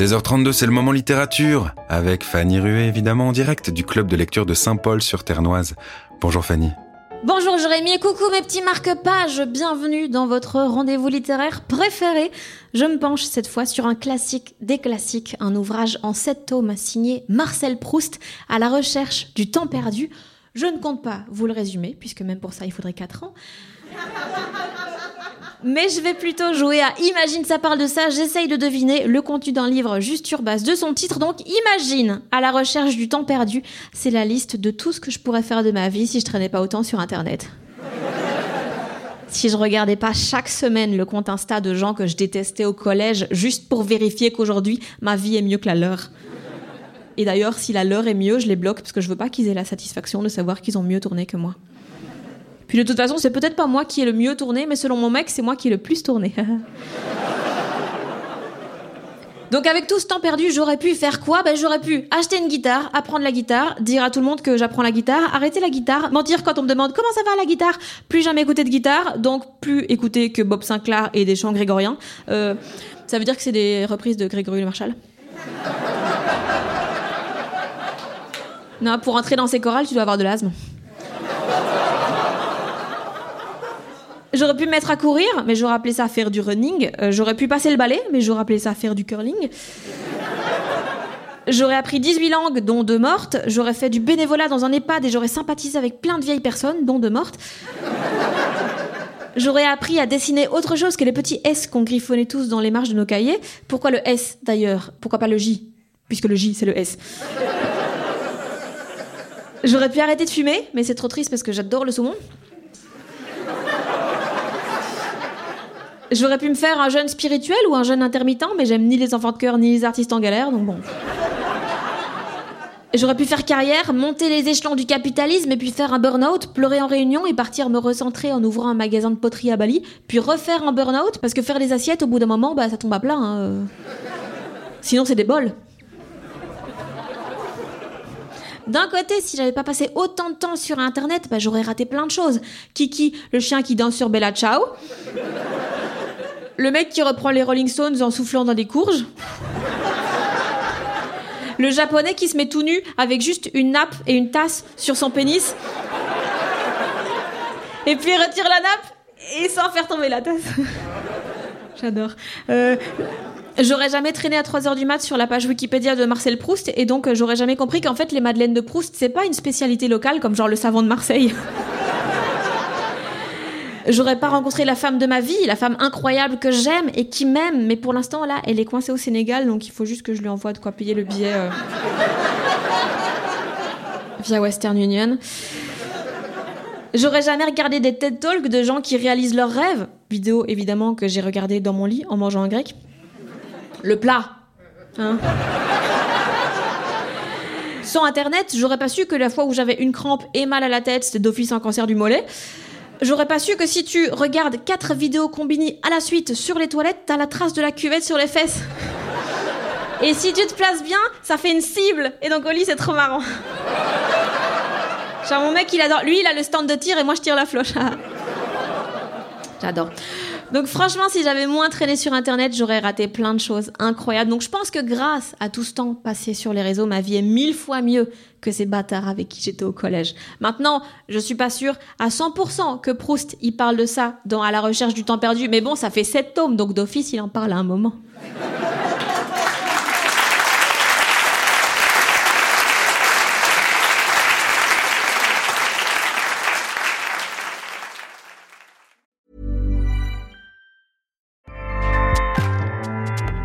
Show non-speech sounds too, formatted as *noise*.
16h32, c'est le moment littérature, avec Fanny Ruet, évidemment en direct du club de lecture de Saint-Paul sur Ternoise. Bonjour Fanny. Bonjour Jérémy coucou mes petits marque-pages, bienvenue dans votre rendez-vous littéraire préféré. Je me penche cette fois sur un classique des classiques, un ouvrage en sept tomes signé Marcel Proust à la recherche du temps perdu. Je ne compte pas vous le résumer, puisque même pour ça il faudrait 4 ans. Mais je vais plutôt jouer à Imagine ça parle de ça. J'essaye de deviner le contenu d'un livre juste sur base de son titre. Donc Imagine à la recherche du temps perdu. C'est la liste de tout ce que je pourrais faire de ma vie si je traînais pas autant sur Internet. Si je regardais pas chaque semaine le compte Insta de gens que je détestais au collège juste pour vérifier qu'aujourd'hui ma vie est mieux que la leur. Et d'ailleurs, si la leur est mieux, je les bloque parce que je veux pas qu'ils aient la satisfaction de savoir qu'ils ont mieux tourné que moi. Puis de toute façon, c'est peut-être pas moi qui ai le mieux tourné, mais selon mon mec, c'est moi qui ai le plus tourné. *laughs* Donc avec tout ce temps perdu, j'aurais pu faire quoi? Ben, J'aurais pu acheter une guitare, apprendre la guitare, dire à tout le monde que j'apprends la guitare, arrêter la guitare, mentir quand on me demande comment ça va la guitare, plus jamais écouter de guitare, donc plus écouter que Bob Sinclair et des chants grégoriens. Euh, ça veut dire que c'est des reprises de Grégory Le Marchal *laughs* Non, pour entrer dans ces chorales, tu dois avoir de l'asthme. J'aurais pu me mettre à courir, mais j'aurais appelé ça faire du running. Euh, j'aurais pu passer le balai, mais j'aurais appelé ça faire du curling. J'aurais appris 18 langues, dont deux mortes. J'aurais fait du bénévolat dans un EHPAD et j'aurais sympathisé avec plein de vieilles personnes, dont deux mortes. J'aurais appris à dessiner autre chose que les petits S qu'on griffonnait tous dans les marges de nos cahiers. Pourquoi le S d'ailleurs? Pourquoi pas le J? Puisque le J, c'est le S. J'aurais pu arrêter de fumer, mais c'est trop triste parce que j'adore le saumon. J'aurais pu me faire un jeune spirituel ou un jeune intermittent, mais j'aime ni les enfants de cœur ni les artistes en galère, donc bon. J'aurais pu faire carrière, monter les échelons du capitalisme et puis faire un burn-out, pleurer en réunion et partir me recentrer en ouvrant un magasin de poterie à Bali, puis refaire un burn-out parce que faire les assiettes au bout d'un moment, bah ça tombe à plat. Hein. Sinon c'est des bols. D'un côté, si j'avais pas passé autant de temps sur internet, bah, j'aurais raté plein de choses. Kiki, le chien qui danse sur Bella Ciao. Le mec qui reprend les Rolling Stones en soufflant dans des courges. Le japonais qui se met tout nu avec juste une nappe et une tasse sur son pénis. Et puis il retire la nappe et sans faire tomber la tasse. J'adore. Euh, j'aurais jamais traîné à 3h du mat sur la page Wikipédia de Marcel Proust et donc j'aurais jamais compris qu'en fait les madeleines de Proust c'est pas une spécialité locale comme genre le savon de Marseille. J'aurais pas rencontré la femme de ma vie, la femme incroyable que j'aime et qui m'aime, mais pour l'instant, là, elle est coincée au Sénégal, donc il faut juste que je lui envoie de quoi payer le billet euh, via Western Union. J'aurais jamais regardé des TED Talks de gens qui réalisent leurs rêves. Vidéo, évidemment, que j'ai regardé dans mon lit en mangeant un grec. Le plat. Hein Sans Internet, j'aurais pas su que la fois où j'avais une crampe et mal à la tête, c'était d'office un cancer du mollet. J'aurais pas su que si tu regardes quatre vidéos combinées à la suite sur les toilettes, t'as la trace de la cuvette sur les fesses. Et si tu te places bien, ça fait une cible. Et donc au lit, c'est trop marrant. Genre mon mec, il adore. Lui, il a le stand de tir et moi, je tire la floche. J'adore. Donc franchement, si j'avais moins traîné sur Internet, j'aurais raté plein de choses incroyables. Donc je pense que grâce à tout ce temps passé sur les réseaux, ma vie est mille fois mieux que ces bâtards avec qui j'étais au collège. Maintenant, je suis pas sûre à 100% que Proust, il parle de ça dans À la recherche du temps perdu. Mais bon, ça fait sept tomes, donc d'office, il en parle à un moment.